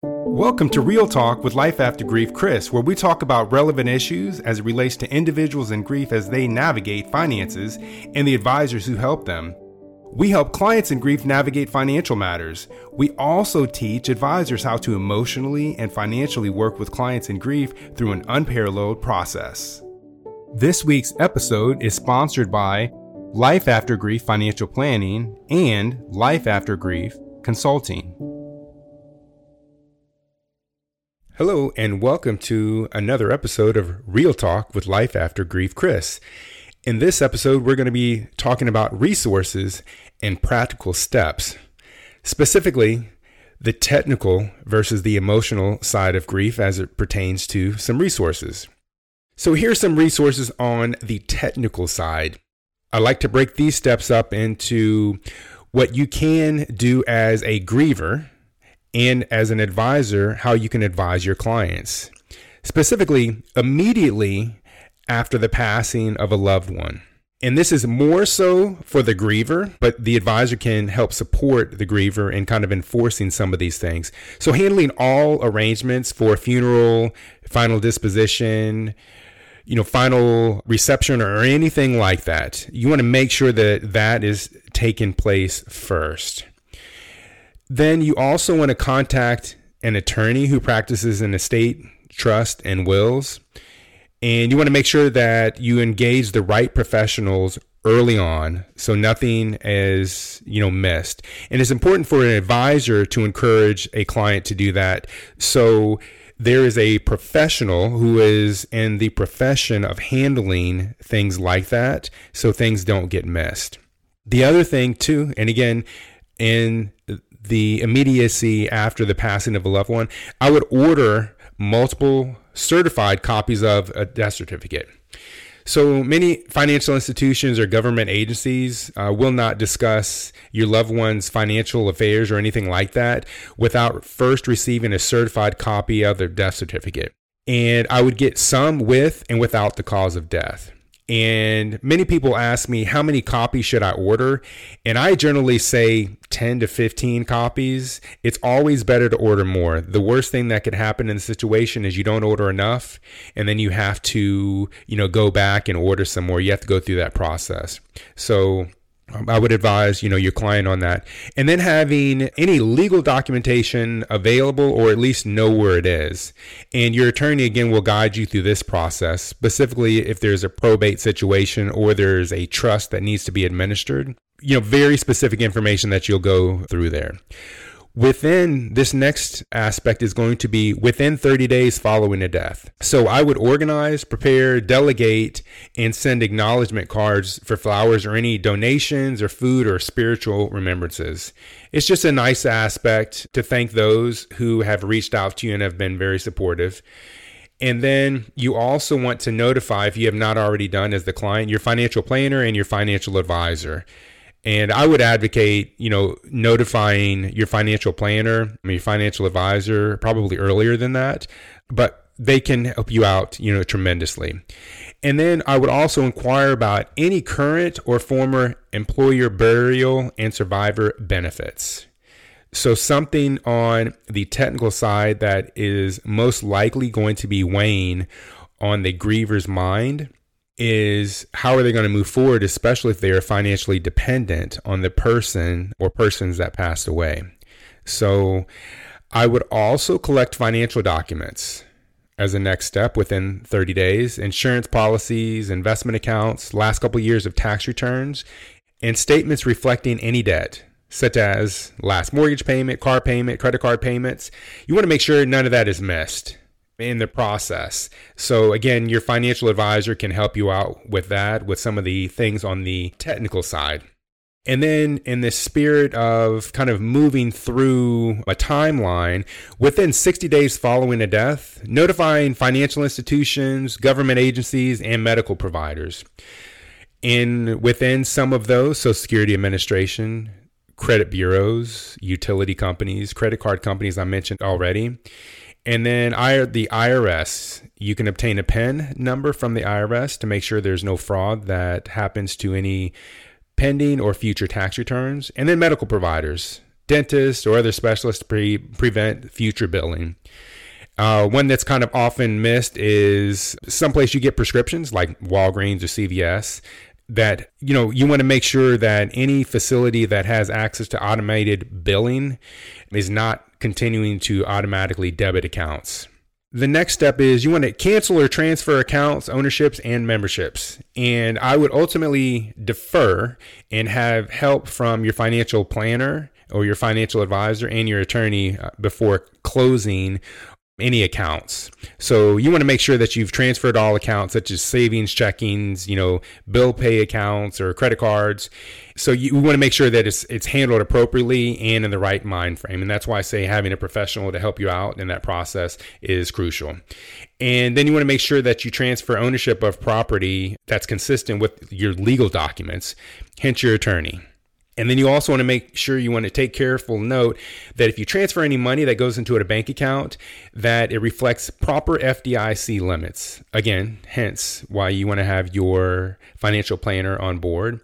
Welcome to Real Talk with Life After Grief Chris, where we talk about relevant issues as it relates to individuals in grief as they navigate finances and the advisors who help them. We help clients in grief navigate financial matters. We also teach advisors how to emotionally and financially work with clients in grief through an unparalleled process. This week's episode is sponsored by Life After Grief Financial Planning and Life After Grief Consulting. Hello, and welcome to another episode of Real Talk with Life After Grief Chris. In this episode, we're going to be talking about resources and practical steps, specifically the technical versus the emotional side of grief as it pertains to some resources. So, here's some resources on the technical side. I like to break these steps up into what you can do as a griever and as an advisor, how you can advise your clients. Specifically, immediately after the passing of a loved one. And this is more so for the griever, but the advisor can help support the griever in kind of enforcing some of these things. So, handling all arrangements for funeral, final disposition, you know, final reception or anything like that. You want to make sure that that is taking place first. Then you also want to contact an attorney who practices in estate, trust, and wills. And you want to make sure that you engage the right professionals early on so nothing is you know missed. And it's important for an advisor to encourage a client to do that. So there is a professional who is in the profession of handling things like that so things don't get missed. The other thing too and again in the immediacy after the passing of a loved one, I would order multiple certified copies of a death certificate. So many financial institutions or government agencies uh, will not discuss your loved one's financial affairs or anything like that without first receiving a certified copy of their death certificate. And I would get some with and without the cause of death. And many people ask me, how many copies should I order? And I generally say 10 to 15 copies. It's always better to order more. The worst thing that could happen in the situation is you don't order enough and then you have to, you know, go back and order some more. You have to go through that process. So I would advise, you know, your client on that. And then having any legal documentation available or at least know where it is. And your attorney again will guide you through this process, specifically if there's a probate situation or there's a trust that needs to be administered. You know, very specific information that you'll go through there. Within this next aspect is going to be within 30 days following a death. So I would organize, prepare, delegate, and send acknowledgement cards for flowers or any donations or food or spiritual remembrances. It's just a nice aspect to thank those who have reached out to you and have been very supportive. And then you also want to notify, if you have not already done as the client, your financial planner and your financial advisor. And I would advocate, you know, notifying your financial planner, your financial advisor probably earlier than that, but they can help you out, you know, tremendously. And then I would also inquire about any current or former employer burial and survivor benefits. So, something on the technical side that is most likely going to be weighing on the griever's mind is how are they going to move forward, especially if they are financially dependent on the person or persons that passed away. So I would also collect financial documents as a next step within 30 days insurance policies, investment accounts, last couple years of tax returns, and statements reflecting any debt. Such as last mortgage payment, car payment, credit card payments. You want to make sure none of that is missed in the process. So again, your financial advisor can help you out with that, with some of the things on the technical side. And then, in the spirit of kind of moving through a timeline, within 60 days following a death, notifying financial institutions, government agencies, and medical providers. In within some of those, Social Security Administration, credit bureaus, utility companies, credit card companies I mentioned already. And then I, the IRS, you can obtain a PIN number from the IRS to make sure there's no fraud that happens to any pending or future tax returns. And then medical providers. dentists, or other specialists pre- prevent future billing. Uh, one that's kind of often missed is someplace you get prescriptions like Walgreens or CVS that you know you want to make sure that any facility that has access to automated billing is not continuing to automatically debit accounts. The next step is you want to cancel or transfer accounts, ownerships, and memberships. And I would ultimately defer and have help from your financial planner or your financial advisor and your attorney uh, before closing any accounts. So you want to make sure that you've transferred all accounts such as savings, checkings, you know, bill pay accounts or credit cards. So you want to make sure that it's it's handled appropriately and in the right mind frame. And that's why I say having a professional to help you out in that process is crucial. And then you want to make sure that you transfer ownership of property that's consistent with your legal documents, hence your attorney. And then you also want to make sure you want to take careful note that if you transfer any money that goes into a bank account, that it reflects proper FDIC limits. Again, hence why you want to have your financial planner on board.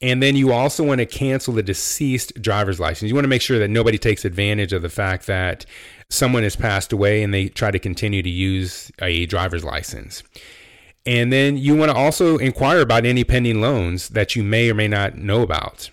And then you also want to cancel the deceased driver's license. You want to make sure that nobody takes advantage of the fact that someone has passed away and they try to continue to use a driver's license. And then you want to also inquire about any pending loans that you may or may not know about.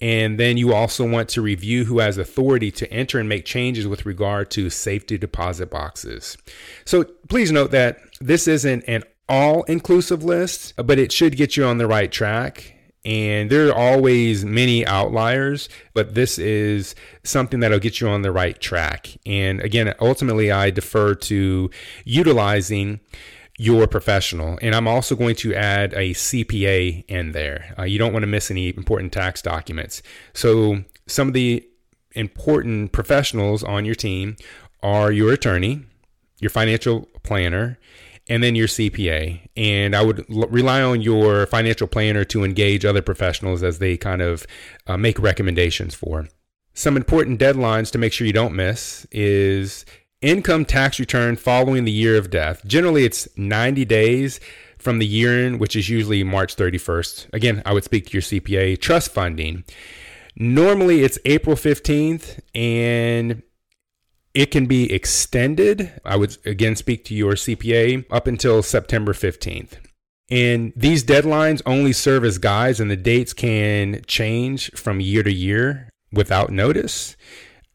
And then you also want to review who has authority to enter and make changes with regard to safety deposit boxes. So please note that this isn't an all inclusive list, but it should get you on the right track. And there are always many outliers, but this is something that'll get you on the right track. And again, ultimately, I defer to utilizing your professional. And I'm also going to add a CPA in there. Uh, you don't want to miss any important tax documents. So, some of the important professionals on your team are your attorney, your financial planner, and then your CPA. And I would l- rely on your financial planner to engage other professionals as they kind of uh, make recommendations for. Some important deadlines to make sure you don't miss is income tax return following the year of death. Generally, it's 90 days from the year in, which is usually March 31st. Again, I would speak to your CPA. Trust funding. Normally, it's April 15th and it can be extended. I would again speak to your CPA up until September 15th. And these deadlines only serve as guides, and the dates can change from year to year without notice.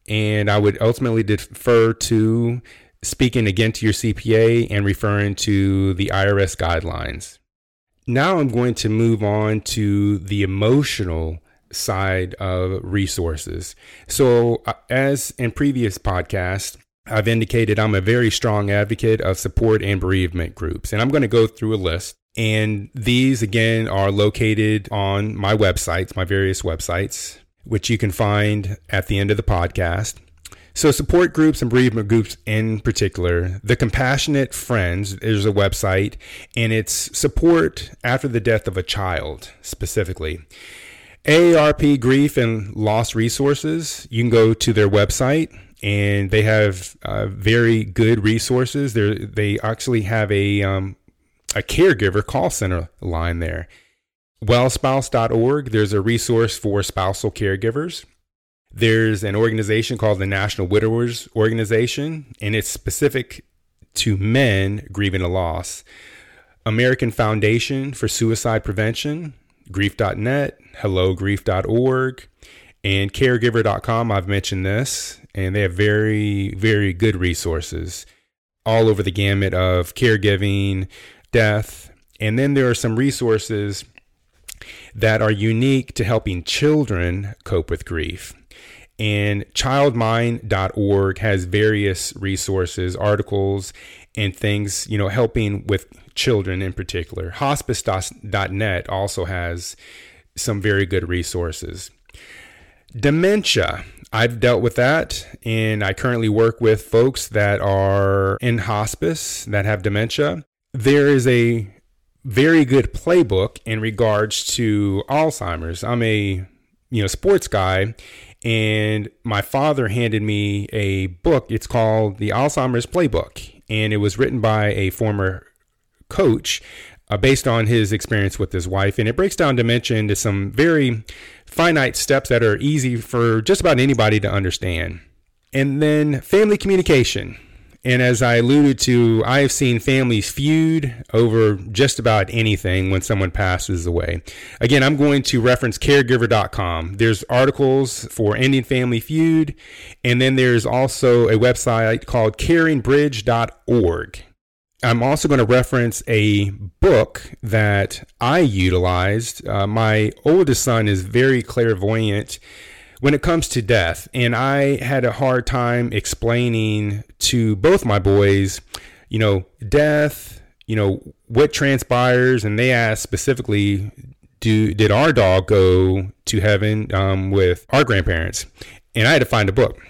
And I would ultimately defer to speaking again to your CPA and referring to the IRS guidelines. Now I'm going to move on to the emotional side of resources. So, uh, as in previous podcasts, I've indicated I'm a very strong advocate of support and bereavement groups, and I'm going to go through a list. And these, again, are located on my websites, my various websites which you can find at the end of the podcast. So, support groups and bereavement groups in particular, the Compassionate Friends is a website, and it's support after the death of a child specifically. AARP Grief and Loss Resources, you can go to their website and they have uh, very good resources. They they actually have a um, a caregiver call center line there. Wellspouse.org, there's a resource for spousal caregivers. There's an organization called the National Widowers Organization, and it's specific to men grieving a loss. American Foundation for Suicide Prevention, grief.net, hellogrief.org, and caregiver.com. I've mentioned this, and they have very, very good resources all over the gamut of caregiving, death. And then there are some resources that are unique to helping children cope with grief. And childmind.org has various resources, articles, and things, you know, helping with children in particular. Hospice.net also has some very good resources. Dementia. I've dealt with that, and I currently work with folks that are in hospice that have dementia. There is a very good playbook in regards to Alzheimer's. I'm a you know sports guy and my father handed me a book. It's called The Alzheimer's Playbook and it was written by a former coach uh, based on his experience with his wife. And it breaks down dementia into some very finite steps that are easy for just about anybody to understand. And then family communication. And as I alluded to, I have seen families feud over just about anything when someone passes away. Again, I'm going to reference caregiver.com. There's articles for ending family feud, and then there's also a website called caringbridge.org. I'm also going to reference a book that I utilized. Uh, my oldest son is very clairvoyant when it comes to death, and I had a hard time explaining to both my boys, you know, death, you know, what transpires, and they asked specifically, do did our dog go to heaven um, with our grandparents? And I had to find a book.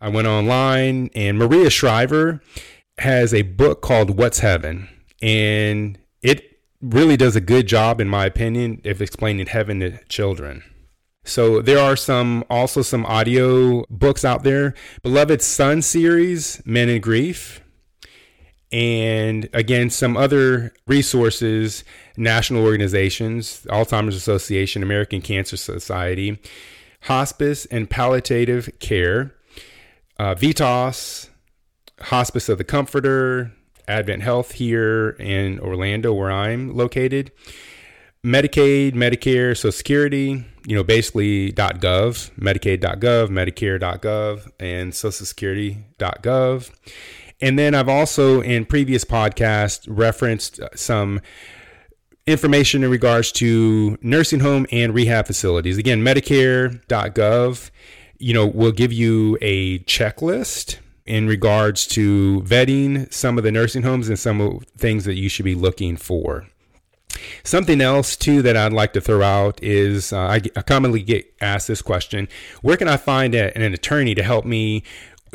I went online, and Maria Shriver has a book called What's Heaven, and it really does a good job, in my opinion, of explaining heaven to children. So there are some also some audio books out there. Beloved Son series, Men in Grief, and again some other resources, national organizations, Alzheimer's Association, American Cancer Society, Hospice and Palliative Care, uh, Vitas, Hospice of the Comforter, Advent Health here in Orlando, where I'm located, Medicaid, Medicare, Social Security, you know, basically .gov, Medicaid.gov, Medicare.gov, and Social Security.gov. And then I've also in previous podcasts referenced some information in regards to nursing home and rehab facilities. Again, Medicare.gov, you know, will give you a checklist in regards to vetting some of the nursing homes and some of things that you should be looking for. Something else too that I'd like to throw out is uh, I, I, commonly get asked this question: Where can I find a, an attorney to help me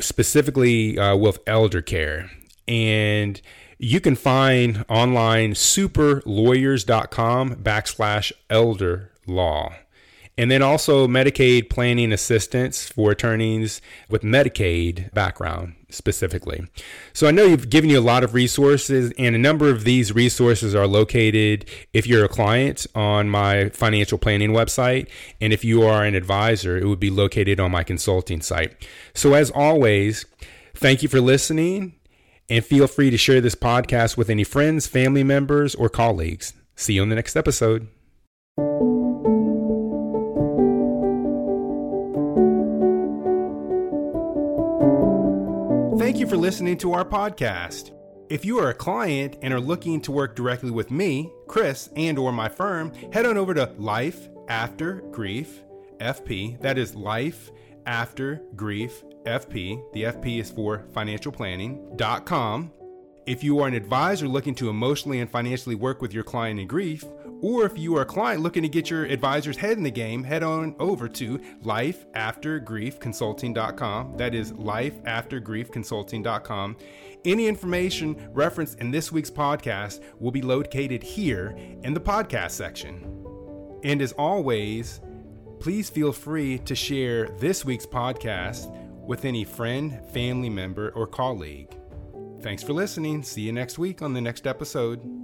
specifically uh, with elder care? And you can find online superlawyers.com backslash elder law. And then also Medicaid planning assistance for attorneys with Medicaid background specifically. So I know you've given you a lot of resources, and a number of these resources are located if you're a client on my financial planning website. And if you are an advisor, it would be located on my consulting site. So as always, thank you for listening. And feel free to share this podcast with any friends, family members, or colleagues. See you on the next episode. Thank you for listening to our podcast. If you are a client and are looking to work directly with me, Chris, and or my firm, head on over to Life After Grief FP. That is Life After Grief FP. The FP is for financial planning.com. If you are an advisor looking to emotionally and financially work with your client in grief, or if you are a client looking to get your advisor's head in the game, head on over to lifeaftergriefconsulting.com. That is lifeaftergriefconsulting.com. Any information referenced in this week's podcast will be located here in the podcast section. And as always, please feel free to share this week's podcast with any friend, family member, or colleague. Thanks for listening. See you next week on the next episode.